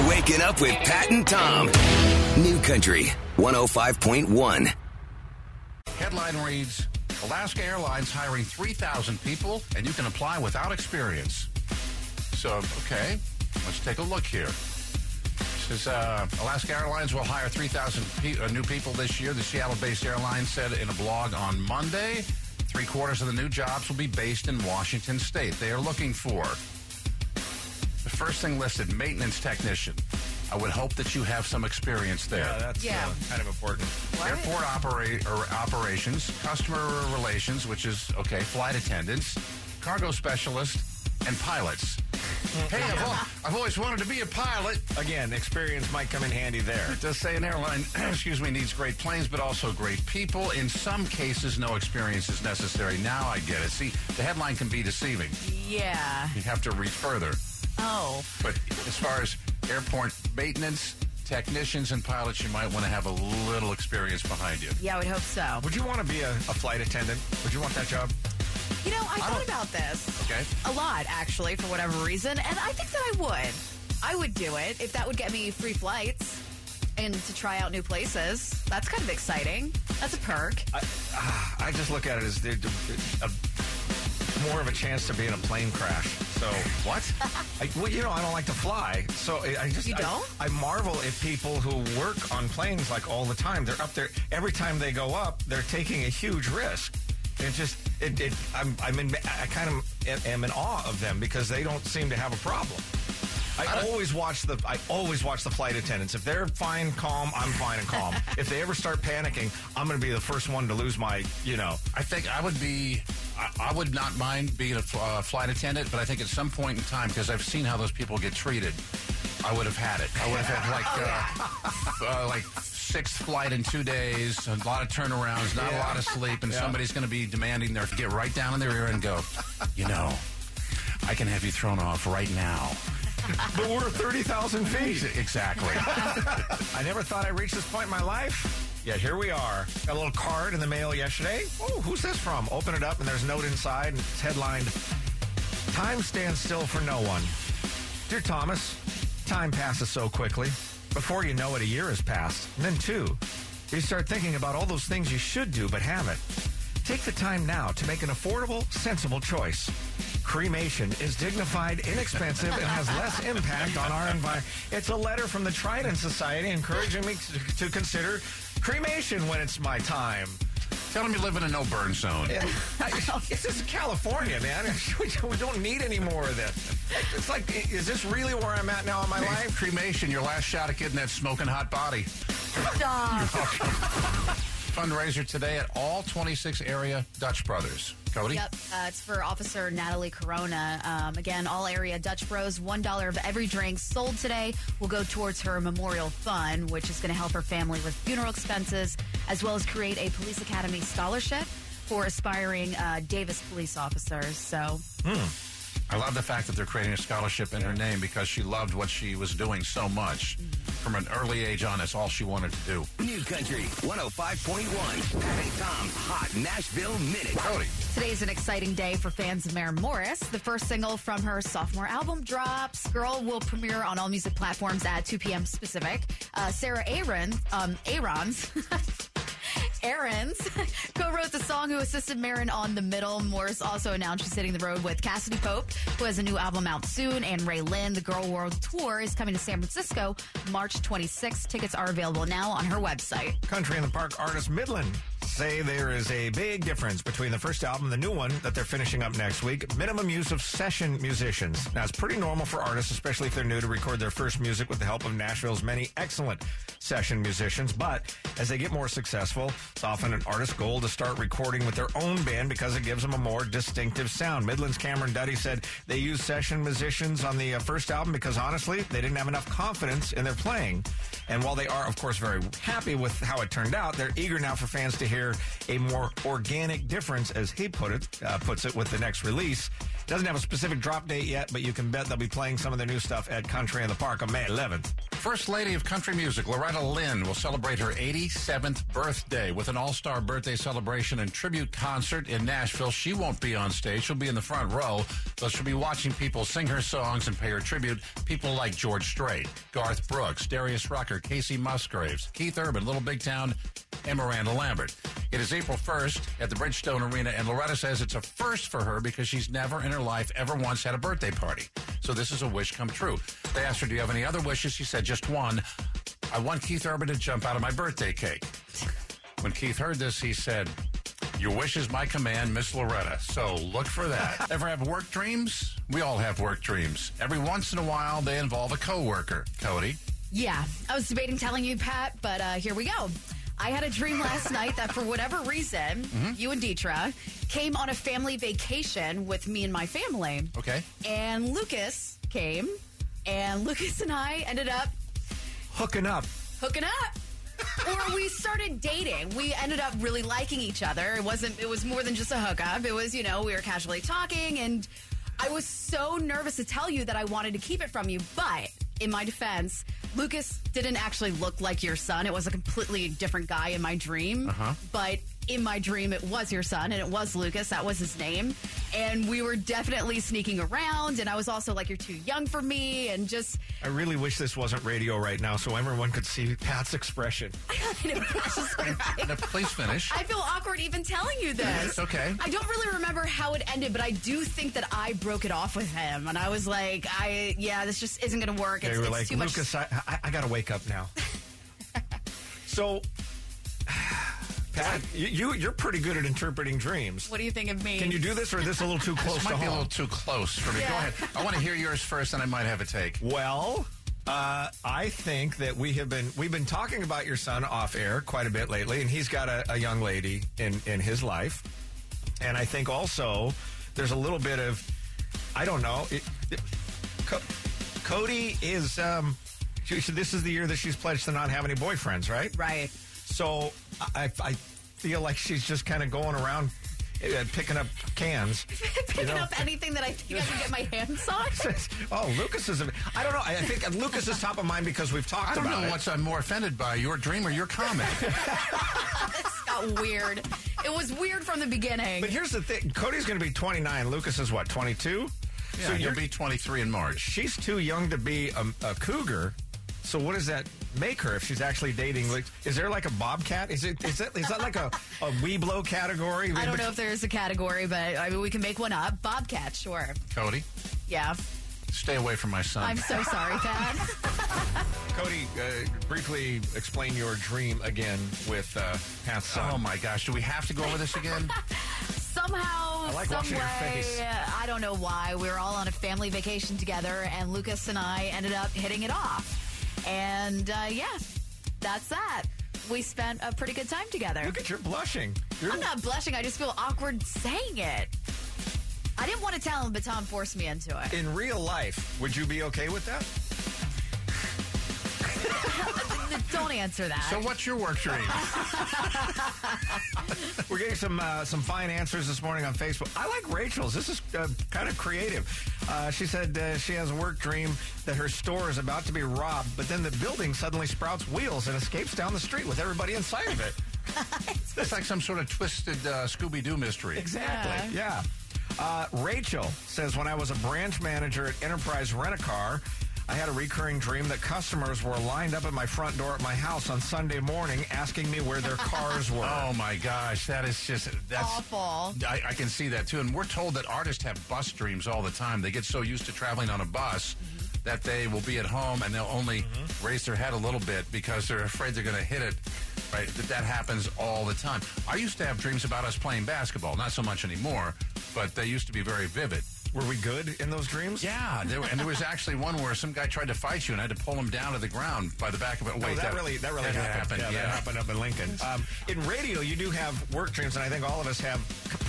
You're waking up with Pat and Tom. New Country 105.1. Headline reads Alaska Airlines hiring 3,000 people, and you can apply without experience. So, okay, let's take a look here. Says uh, Alaska Airlines will hire 3,000 pe- uh, new people this year. The Seattle based airline said in a blog on Monday. Three quarters of the new jobs will be based in Washington state. They are looking for the first thing listed maintenance technician. I would hope that you have some experience there. Yeah, that's Yeah. Uh, kind of important. Airport opera- or operations, customer relations, which is okay, flight attendants, cargo specialist, and pilots. hey, I've, al- I've always wanted to be a pilot. Again, experience might come in handy there. It does say an airline, excuse me, needs great planes, but also great people. In some cases, no experience is necessary. Now I get it. See, the headline can be deceiving. Yeah. You have to read further. Oh. But as far as airport maintenance, technicians, and pilots, you might want to have a little experience behind you. Yeah, I would hope so. Would you want to be a, a flight attendant? Would you want that job? You know, I thought don't- about this Okay. a lot, actually, for whatever reason, and I think that I would. I would do it if that would get me free flights and to try out new places. That's kind of exciting. That's a perk. I, ah, I just look at it as the- the- a, more of a chance to be in a plane crash. So What? I, well, you know, I don't like to fly, so I, I just You I- don't? I, marvel at people who work on planes like all the time. They're up there every time they go up. They're taking a huge risk. It just, it, it, I'm, I'm in, I kind of am in awe of them because they don't seem to have a problem. I always watch the, I always watch the flight attendants. If they're fine, calm, I'm fine and calm. if they ever start panicking, I'm going to be the first one to lose my, you know. I think I would be. I, I would not mind being a uh, flight attendant, but I think at some point in time, because I've seen how those people get treated, I would have had it. I would have had like uh, uh, like sixth flight in two days, a lot of turnarounds, not a lot of sleep, and Yeah. somebody's going to be demanding their get right down in their ear and go, you know, I can have you thrown off right now. But we're 30,000 feet. Exactly. I never thought I'd reach this point in my life. Yet here we are. Got a little card in the mail yesterday. Oh, who's this from? Open it up, and there's a note inside, and it's headlined Time stands still for no one. Dear Thomas, time passes so quickly. Before you know it, a year has passed, and then two. You start thinking about all those things you should do but haven't. Take the time now to make an affordable, sensible choice. Cremation is dignified, inexpensive, and has less impact on our environment. It's a letter from the Trident Society encouraging me to consider cremation when it's my time. Tell them you live in a no burn zone. I, this is California, man. We don't need any more of this. It's like, is this really where I'm at now in my life? Cremation, your last shot at getting that smoking hot body. Fundraiser today at all 26 area Dutch Brothers. Cody? Yep, uh, it's for Officer Natalie Corona. Um, again, all area Dutch Bros. One dollar of every drink sold today will go towards her memorial fund, which is going to help her family with funeral expenses, as well as create a police academy scholarship for aspiring uh, Davis police officers. So, I love the fact that they're creating a scholarship in her name because she loved what she was doing so much. From an early age on, it's all she wanted to do. New Country 105.1. Pat and Tom's Hot Nashville Minute. Cody. Today's an exciting day for fans of Maren Morris. The first single from her sophomore album drops. Girl will premiere on all music platforms at 2 p.m. Pacific. Uh, Sarah Aaron, um, Aarons. Aarons co-wrote the song who assisted Maren on The Middle. Morris also announced she's hitting the road with Cassadee Pope, who has a new album out soon, and RaeLynn. The Girl World Tour is coming to San Francisco March 26th. Tickets are available now on her website. Country in the Park artist Midland say there is a big difference between the first album and the new one that they're finishing up next week. Minimum use of session musicians. Now, it's pretty normal for artists, especially if they're new, to record their first music with the help of Nashville's many excellent session musicians. But as they get more successful, it's often an artist's goal to start recording with their own band because it gives them a more distinctive sound. Midland's Cameron Duddy said they used session musicians on the uh, first album because honestly, they didn't have enough confidence in their playing. And while they are, of course, very happy with how it turned out, they're eager now for fans to hear a more organic difference, as he put it, uh, puts it, with the next release. Doesn't have a specific drop date yet, but you can bet they'll be playing some of their new stuff at Country in the Park on May 11th. First Lady of Country Music, Loretta Lynn, will celebrate her 87th birthday with an all star birthday celebration and tribute concert in Nashville. She won't be on stage, she'll be in the front row, but she'll be watching people sing her songs and pay her tribute. People like George Strait, Garth Brooks, Darius Rucker, Kacey Musgraves, Keith Urban, Little Big Town, and Miranda Lambert. It is April 1st at the Bridgestone Arena, and Loretta says it's a first for her because she's never in her life ever once had a birthday party. So this is a wish come true. They asked her, Do you have any other wishes? She said, Just one. I want Keith Urban to jump out of my birthday cake. When Keith heard this, he said, Your wish is my command, Miss Loretta. So look for that. Ever have work dreams? We all have work dreams. Every once in a while, they involve a coworker. Cody. Yeah, I was debating telling you, Pat, but uh, here we go. I had a dream last night that for whatever reason, mm-hmm. you and Dietra came on a family vacation with me and my family. Okay. And Lucas came, and Lucas and I ended up Hooking up. hooking up. or we started dating. We ended up really liking each other. It wasn't it was more than just a hookup. It was, you know, we were casually talking and I was so nervous to tell you that I wanted to keep it from you, but in my defense, Lucas didn't actually look like your son. It was a completely different guy in my dream. Uh-huh. But in my dream, it was your son, and it was Lucas. That was his name. And we were definitely sneaking around. And I was also like, You're too young for me. And just, I really wish this wasn't radio right now so everyone could see Pat's expression. you know, it's just like- Now, please finish. I feel awkward even telling you this. It's okay. I don't really remember how it ended, but I do think that I broke it off with him, and I was like, "I yeah, this just isn't going to work. It's, were it's like, too much." Lucas, I, I, I got to wake up now. so, Pat, you, you you're pretty good at interpreting dreams. What do you think of me? Can you do this, or is this a little too close This to might be a little too close for me. Go ahead. I want to hear yours first, and I might have a take. Well, uh, I think that we have been we've been talking about your son off air quite a bit lately, and he's got a, a young lady in in his life, and I think also there's a little bit of I don't know. It, it- Co- Cody is um, she- this is the year that she's pledged to not have any boyfriends, right? right? So I, I feel like she's just kind of going around uh, picking up cans. Picking know? up anything that I think I can get my hands on. oh, Lucas is. A, I don't know. I think Lucas is top of mind because we've talked about it. I don't know it. what's I'm more offended by, your dream or your comment. It's got weird. It was weird from the beginning. But here's the thing: Cody's going to be 29. Lucas is what 22. Yeah, so you'll be 23 in March. she's too young to be a, a cougar. So what does that make her if she's actually dating? Like, is there like a bobcat? Is it is that is that like a a weeblow category? I don't know if there's a category, but I mean, we can make one up. Bobcat, sure. Cody, Yeah. stay away from my son. I'm so sorry, Pat. Cody, uh, briefly explain your dream again with uh, Pat's son. oh my gosh, do we have to go over this again? somehow, I like some watching your way, face. I don't know why, we were all on a family vacation together, and Lucas and I ended up hitting it off. And uh, yeah, that's that. We spent a pretty good time together. Look at your blushing. You're, I'm not blushing. I just feel awkward saying it. I didn't want to tell him, but Tom forced me into it. in real life, would you be okay with that? Answer that. So what's your work dream? We're getting some uh, some fine answers this morning on Facebook. I like Rachel's. This is uh, kind of creative. Uh, she said uh, she has a work dream that her store is about to be robbed, but then the building suddenly sprouts wheels and escapes down the street with everybody inside of it. It's like some sort of twisted uh, Scooby Doo mystery. Exactly. Yeah. Uh, Rachel says when I was a branch manager at Enterprise Rent a Car. I had a recurring dream that customers were lined up at my front door at my house on Sunday morning asking me where their cars were. Oh my gosh, that is just that's Awful. I, I can see that too, and we're told that artists have bus dreams all the time. They get so used to traveling on a bus mm-hmm. that they will be at home and they'll only mm-hmm. raise their head a little bit because they're afraid they're going to hit it. Right, that that happens all the time. I used to have dreams about us playing basketball, not so much anymore, but they used to be very vivid. Were we good in those dreams? Yeah, there, and there was actually one where some guy tried to fight you and I had to pull him down to the ground by the back of it. Oh, Wait, that, really that really that happened. happened. Yeah, that happened up in Lincoln. Um, in radio, you do have work dreams, and I think all of us have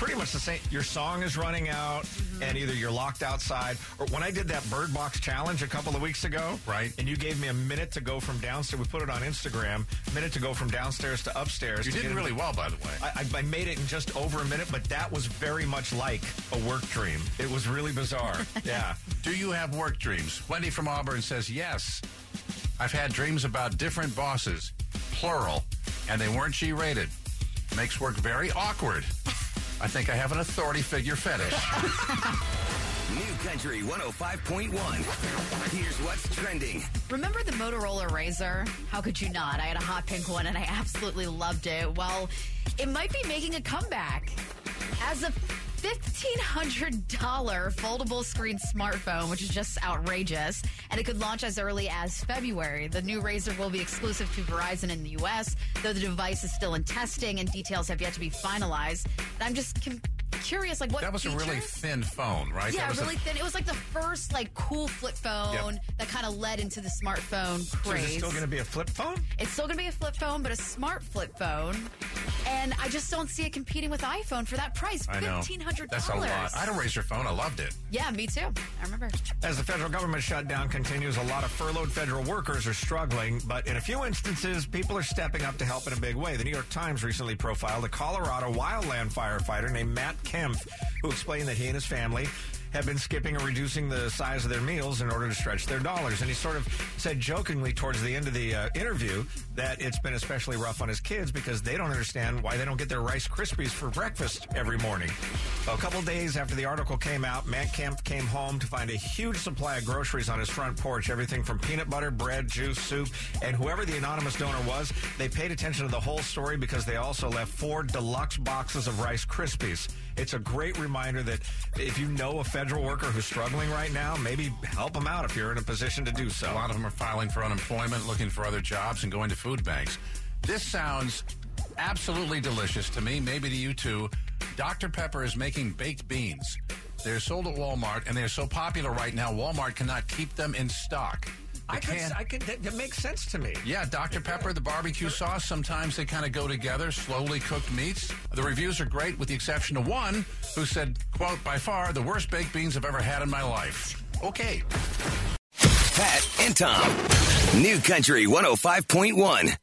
pretty much the same. Your song is running out, Mm-hmm. and either you're locked outside, or when I did that Bird Box challenge a couple of weeks ago, Right. And you gave me a minute to go from downstairs. We put it on Instagram. Minute to go from downstairs to upstairs. You to did get really into- well, by the way. I, I- I made it in just over a minute, but that was very much like a work dream. It was really bizarre. yeah. Do you have work dreams? Wendy from Auburn says yes. I've had dreams about different bosses, plural, and they weren't G rated. Makes work very awkward. I think I have an authority figure fetish. New Country 105.1. Here's what's trending. Remember the Motorola RAZR? How could you not? I had a hot pink one and I absolutely loved it. Well, it might be making a comeback as a $1,500 foldable screen smartphone, which is just outrageous. And it could launch as early as February. The new RAZR will be exclusive to Verizon in the U.S., though the device is still in testing and details have yet to be finalized. And I'm just com- curious, like what That was a really thin phone, right? Yeah, was a- really thin. It was like the first like cool flip phone Yep. that kind of led into the smartphone So is it still going to be a flip phone? it's still going to be a flip phone, but a smart flip phone. And I just don't see it competing with iPhone for that price. I know. Fifteen hundred That's a dollars. lot. I had a RAZR phone. I loved it. Yeah, me too. I remember. As the federal government shutdown continues, a lot of furloughed federal workers are struggling, but in a few instances, people are stepping up to help in a big way. The New York Times recently profiled a Colorado wildland firefighter named Matt Kempf, who explained that he and his family have been skipping or reducing the size of their meals in order to stretch their dollars. And he sort of said jokingly towards the end of the uh, interview that it's been especially rough on his kids because they don't understand why they don't get their Rice Krispies for breakfast every morning. A couple days after the article came out, Matt Kemp came home to find a huge supply of groceries on his front porch, everything from peanut butter, bread, juice, soup, and whoever the anonymous donor was, they paid attention to the whole story because they also left four deluxe boxes of Rice Krispies. It's a great reminder that if you know a federal worker who's struggling right now, maybe help them out if you're in a position to do so. A lot of them are filing for unemployment, looking for other jobs, and going to food banks. This sounds absolutely delicious to me, maybe to you too. Dr. Pepper is making baked beans. They're sold at Walmart, and they're so popular right now, Walmart cannot keep them in stock. They I could, can't- I could, that, that makes sense to me. Yeah, Dr. Pepper, the barbecue sauce, sometimes they kind of go together, slowly cooked meats. The reviews are great, with the exception of one who said, quote, by far the worst baked beans I've ever had in my life. Okay. Pat and Tom. New Country 105.1.